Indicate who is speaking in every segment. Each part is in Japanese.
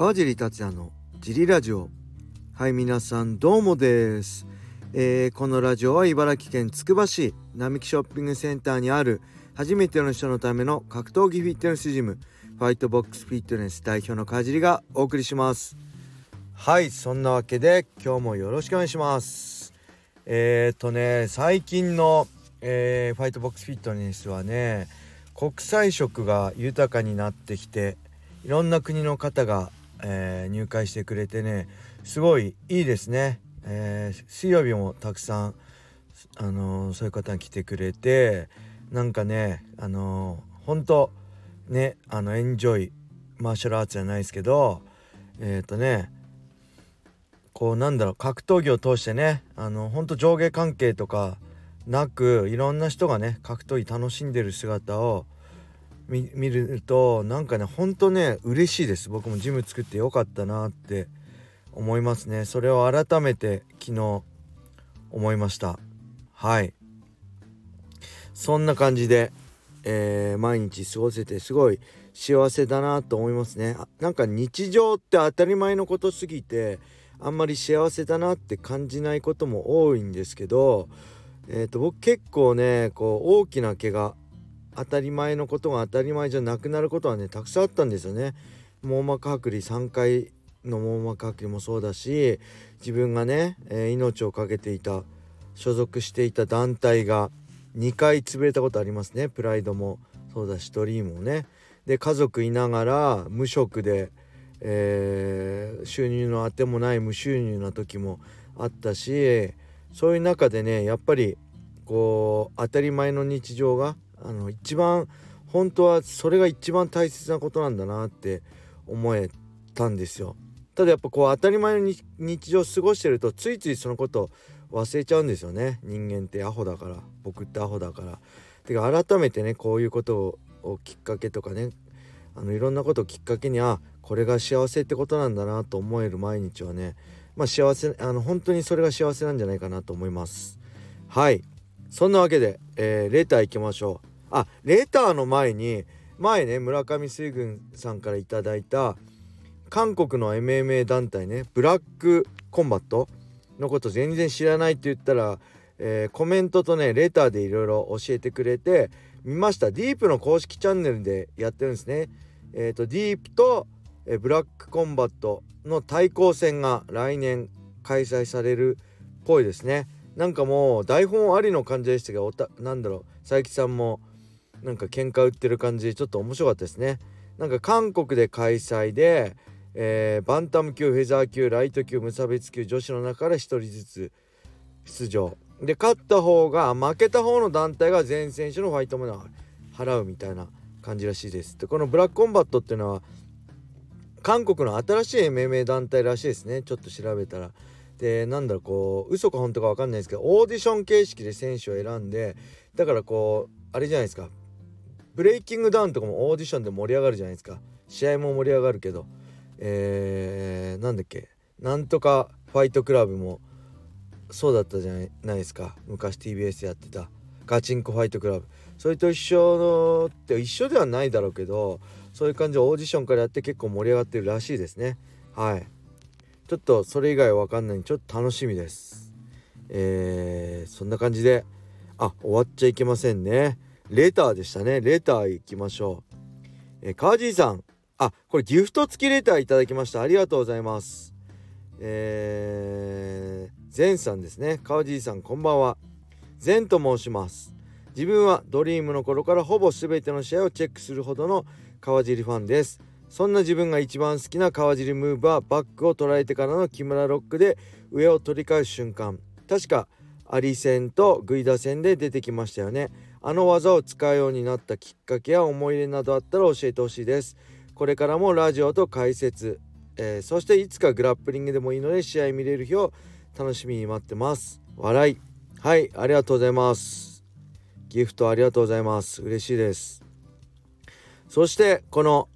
Speaker 1: 川尻達也のジリラジオ。はい皆さんどうもです、えーこのラジオは茨城県つくば市並木ショッピングセンターにある初めての人のための格闘技フィットネスジムファイトボックスフィットネス代表の川尻がお送りします。はいそんなわけで今日もよろしくお願いします。えー、とね最近の、えーファイトボックスフィットネスはね国際色が豊かになってきていろんな国の方が、えー入会してくれてねすごいいいですね、えー水曜日もたくさん、あのーそういう方が来てくれてなんかねあのー、ほんとねあのエンジョイマーシャルアーツじゃないですけどえっ、とねこうなんだろう格闘技を通してねあのほんと上下関係とかなくいろんな人がね格闘技楽しんでる姿を見見るとなんかねほんとね嬉しいです。僕もジム作ってよかったなって思いますね。それを改めて昨日思いました。はい。そんな感じで、えー毎日過ごせてすごい幸せだなと思いますね。なんか日常って当たり前のことすぎてあんまり幸せだなって感じないことも多いんですけど、えー、と僕結構ねこう大きな怪我当たり前のことが当たり前じゃなくなることはねたくさんあったんですよね。網膜剥離3回の網膜剥離もそうだし自分がね、えー命を懸けていた所属していた団体が2回潰れたことありますねプライドもそうだしドリームもね。で家族いながら無職で、えー収入のあてもない無収入な時もあったしそういう中でねやっぱりこう当たり前の日常があの一番本当はそれが一番大切なことなんだなって思えたんですよ。ただやっぱこう当たり前の日常を過ごしてるとついついそのこと忘れちゃうんですよね人間ってアホだから僕ってアホだから。てか改めてねこういうことをきっかけとかねあのいろんなことをきっかけにあこれが幸せってことなんだなと思える毎日はねまあ幸せあの本当にそれが幸せなんじゃないかなと思います。はいそんなわけで、えーレター行きましょう。あレターの前に前ね村上水軍さんからいただいた韓国の MMA 団体ねブラックコンバットのこと全然知らないって言ったら、えーコメントとねレターでいろいろ教えてくれて見ましたディープの公式チャンネルでやってるんですね。えー、とディープと、えーブラックコンバットの対抗戦が来年開催されるっぽいですね。なんかもう台本ありの感じでしたけどおたなんだろう佐伯さんもなんか喧嘩売ってる感じでちょっと面白かったですね。なんか韓国で開催で、えーバンタム級フェザー級ライト級無差別級女子の中から1人ずつ出場で勝った方が負けた方の団体が全選手のファイトマネーを払うみたいな感じらしいです。でこのブラックコンバットっていうのは韓国の新しい MMA 団体らしいですねちょっと調べたら。でなんだろうこう嘘か本当か分かんないですけどオーディション形式で選手を選んでだからこうあれじゃないですかブレイキングダウンとかもオーディションで盛り上がるじゃないですか。試合も盛り上がるけど。えー、なんだっけ。なんとかファイトクラブもそうだったじゃないですか。昔 TBS やってた。ガチンコファイトクラブ。それと一緒のって一緒ではないだろうけどそういう感じでオーディションからやって結構盛り上がってるらしいですね。はい。ちょっとそれ以外は分かんない。んでちょっと楽しみです。えー、そんな感じで。あ終わっちゃいけませんね。レターでしたね。レター行きましょう。えー、川尻さん。あこれギフト付きレターいただきました。ありがとうございます。えー、ゼンさんですね。川尻さんこんばんは。ゼンと申します。自分はドリームの頃からほぼ全ての試合をチェックするほどの川尻ファンです。そんな自分が一番好きな川尻ムーブはバックを捉えてからの木村ロックで上を取り返す瞬間。確かアリ戦とグイダ戦で出てきましたよね。あの技を使うようになったきっかけや思い入れなどあったら教えてほしいです。これからもラジオと解説、えーそしていつかグラップリングでもいいので試合見れる日を楽しみに待ってます。笑い。はいありがとうございます。ギフトありがとうございます。嬉しいです。そしてこの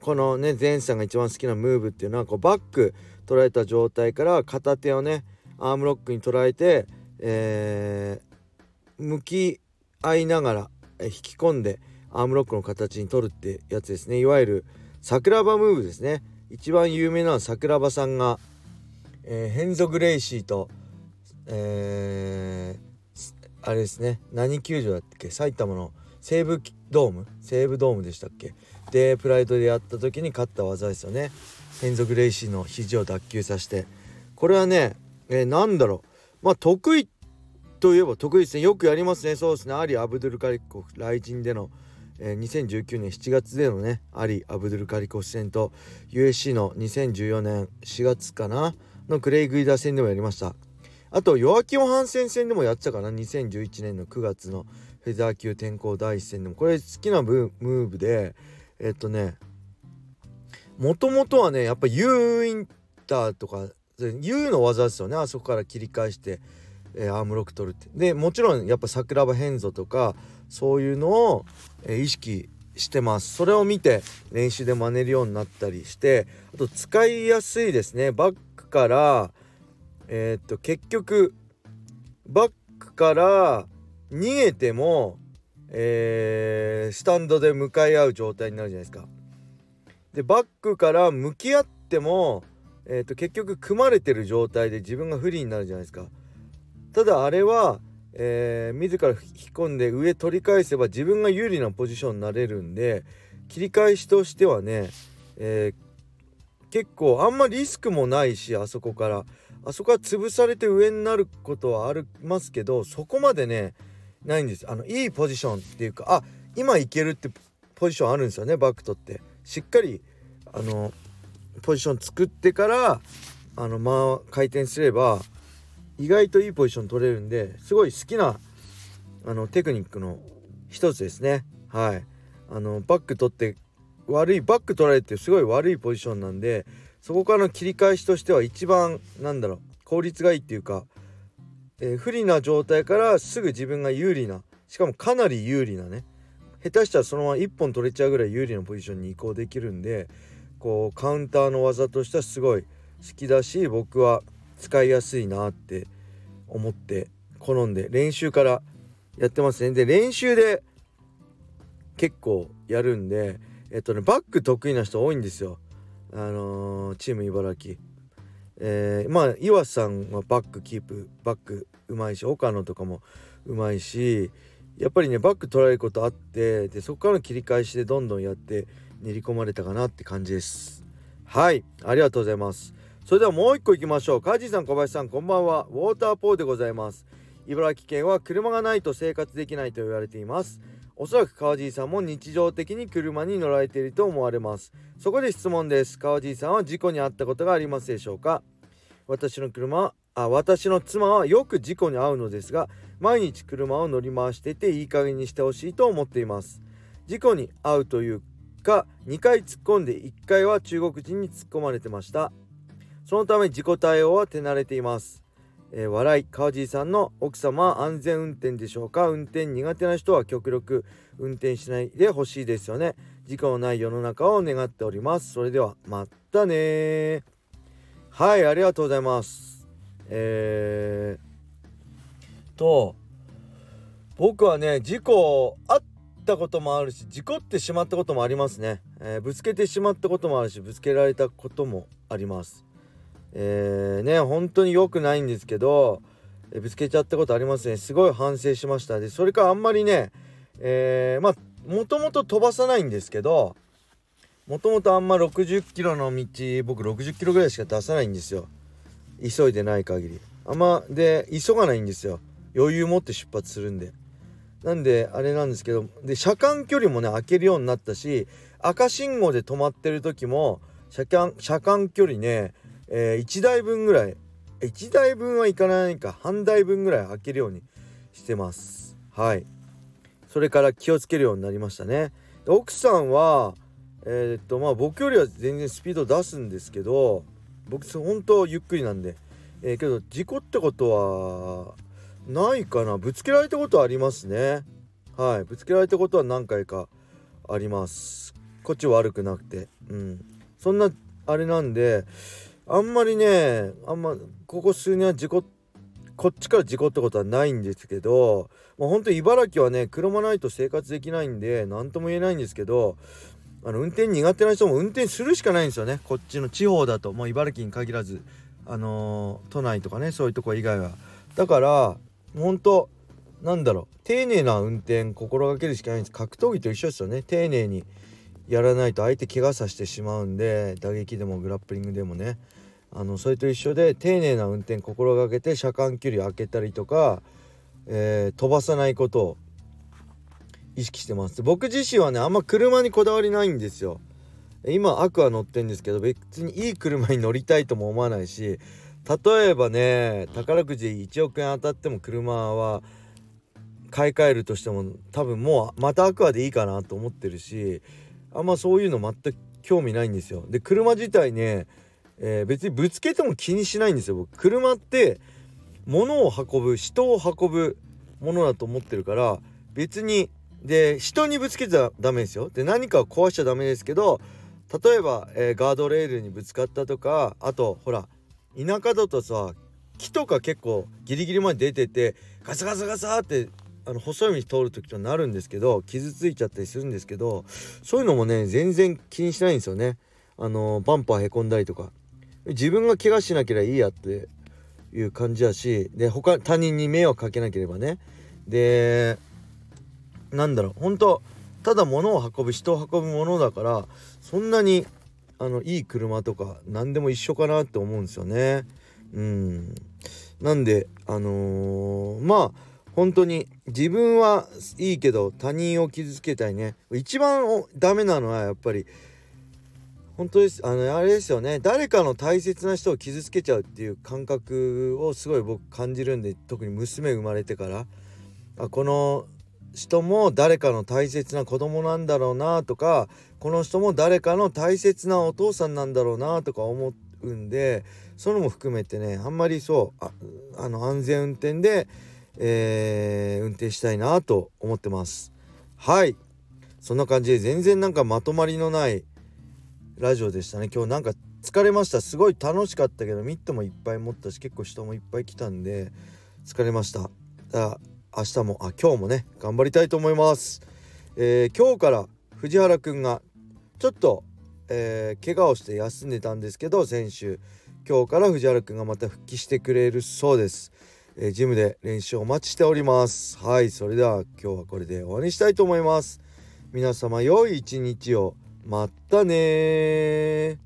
Speaker 1: このね前さんが一番好きなムーブっていうのはこうバック捉えた状態から片手をねアームロックに捉えて、えー向き合いながら引き込んでアームロックの形に取るってやつですね。いわゆる桜庭ムーブですね。一番有名なのは桜庭さんが、えー、ヘンゾ・グレイシーと、えー、あれですね。何球場だっけ？埼玉の西武ドーム？西武ドームでしたっけ？でプライドでやった時に勝った技ですよね。ヘンゾ・グレイシーの肘を脱臼させて。これはね、えー、なんだろう。まあ得意といえば得意ですねよくやりますね。そうですね。アリ・アブドゥルカリコフ来陣でのえー、2019年7月でのねアリ・アブドゥル・カリコフ戦と USC の2014年4月かなのクレイグイダー戦でもやりました。あとヨアキオ・ハンセン戦でもやってたかな2011年の9月のフェザー級転向第一戦でも。これ好きなムーブでえっとねもともとはねやっぱ U インターとか U の技ですよね。あそこから切り返して、えー、アームロック取るってでもちろんやっぱ桜庭変ゾとかそういうのを、え意識してますそれを見て練習で真似るようになったりしてあと使いやすいですねバックからえー、っと結局バックから逃げても、えー、スタンドで向かい合う状態になるじゃないですか。でバックから向き合っても、えー、と結局組まれてる状態で自分が不利になるじゃないですか。ただあれはえー、自ら引き込んで上取り返せば自分が有利なポジションになれるんで切り返しとしてはね、えー、結構あんまリスクもないしあそこから。あそこは潰されて上になることはありますけどそこまでねないんです。あのいいポジションっていうかあ今いけるってポジションあるんですよねバック取って。しっかりあのポジション作ってからあのま回転すれば意外といいポジション取れるんですごい好きなあのテクニックの一つですね。はい。あのバック取って悪いバック取られてすごい悪いポジションなんでそこからの切り返しとしては一番なんだろう効率がいいっていうか、えー、不利な状態からすぐ自分が有利なしかもかなり有利なね下手したらそのまま1本取れちゃうぐらい有利なポジションに移行できるんでこうカウンターの技としてはすごい好きだし僕は使いやすいなって思って好んで練習からやってますね。で練習で結構やるんでえっとねバック得意な人多いんですよ。あのー、チーム茨城。えー、まあ岩さんはバックキープバックうまいし岡野とかもうまいしやっぱりねバック取られることあってでそこからの切り返しでどんどんやって練り込まれたかなって感じです。はい。ありがとうございます。それではもう一個いきましょう。梶さん小林さんこんばんは。ウォーターポーでございます。茨城県は車がないと生活できないと言われています。おそらく川尻さんも日常的に車に乗られていると思われます。そこで質問です。川尻さんは事故に遭ったことがありますでしょうか？私の車あ私の妻はよく事故に遭うのですが毎日車を乗り回していていい加減にしてほしいと思っています。事故に遭うというか2回突っ込んで1回は中国人に突っ込まれてました。そのため自己対応は手慣れています。えー、笑い川尻さんの奥様安全運転でしょうか？運転苦手な人は極力運転しないでほしいですよね。事故のない世の中を願っております。それではまたね。はいありがとうございます。えー、と僕はね事故あったこともあるし事故ってしまったこともありますね、えー、ぶつけてしまったこともあるしぶつけられたこともあります。えー、ね本当に良くないんですけど、え、ぶつけちゃったことありますね。すごい反省しました。でそれからあんまりねえー、まあもともと飛ばさないんですけどもともとあんま60キロの道僕60キロぐらいしか出さないんですよ。急いでない限り。あんまで急がないんですよ。余裕持って出発するんで。なんであれなんですけどで車間距離もね開けるようになったし赤信号で止まってる時も車間車間距離ねえー、1台分ぐらい1台分はいかないか半台分ぐらい開けるようにしてます。はい。それから気をつけるようになりましたね。奥さんはえー、っとまあ僕よりは全然スピード出すんですけど僕本当ゆっくりなんでえー、けど事故ってことはないかな。ぶつけられたことはありますね。はい。ぶつけられたことは何回かあります。こっち悪くなくて。うん。そんなあれなんであんまりねあんまここ数年は事故こっちから事故ったことはないんですけどもうほんと茨城はね車ないと生活できないんで何とも言えないんですけどあの運転苦手な人も運転するしかないんですよね。こっちの地方だともう茨城に限らずあのー、都内とかねそういうとこ以外は。だからほんとなんだろう丁寧な運転心がけるしかないんです。格闘技と一緒ですよね。丁寧にやらないと相手怪我させてしまうんで打撃でもグラップリングでもね。あのそれと一緒で丁寧な運転心がけて車間距離開けたりとか、えー、飛ばさないことを意識してます。僕自身はねあんま車にこだわりないんですよ。今アクア乗ってんですけど別にいい車に乗りたいとも思わないし例えばね宝くじ1億円当たっても車は買い替えるとしても多分もうまたアクアでいいかなと思ってるしあんまそういうの全く興味ないんですよ。で車自体ね、えー、別にぶつけても気にしないんですよ。僕車って物を運ぶ人を運ぶものだと思ってるから別にで人にぶつけちゃダメですよ。で何かを壊しちゃダメですけど例えば、えー、ガードレールにぶつかったとかあとほら田舎だとさ木とか結構ギリギリまで出ててガサガサガサってあの細い道通る時となるんですけど傷ついちゃったりするんですけどそういうのもね全然気にしないんですよね。あのバンパーへこんだりとか。自分が怪我しなければいいやっていう感じだしで他他人に迷惑かけなければね。でなんだろう。本当ただ物を運ぶ人を運ぶものだからそんなにあのいい車とか何でも一緒かなって思うんですよね。うん。なんであのー、まあ本当に自分はいいけど他人を傷つけたいね。一番ダメなのはやっぱり本当です。あのあれですよね。誰かの大切な人を傷つけちゃうっていう感覚をすごい僕感じるんで特に娘生まれてから。あこの人も誰かの大切な子供なんだろうなとかこの人も誰かの大切なお父さんなんだろうなとか思うんでそれも含めてねあんまりそうああの安全運転で、えー、運転したいなと思ってます。はい。そんな感じで全然なんかまとまりのないラジオでしたね。今日なんか疲れました。すごい楽しかったけどミットもいっぱい持ったし結構人もいっぱい来たんで疲れました。だ明日もあ今日もね頑張りたいと思います、えー、今日から藤原くんがちょっと、えー、怪我をして休んでたんですけど先週。今日から藤原くんがまた復帰してくれるそうです、えー、ジムで練習お待ちしております。はいそれでは今日はこれで終わりにしたいと思います。皆様良い一日を。まったね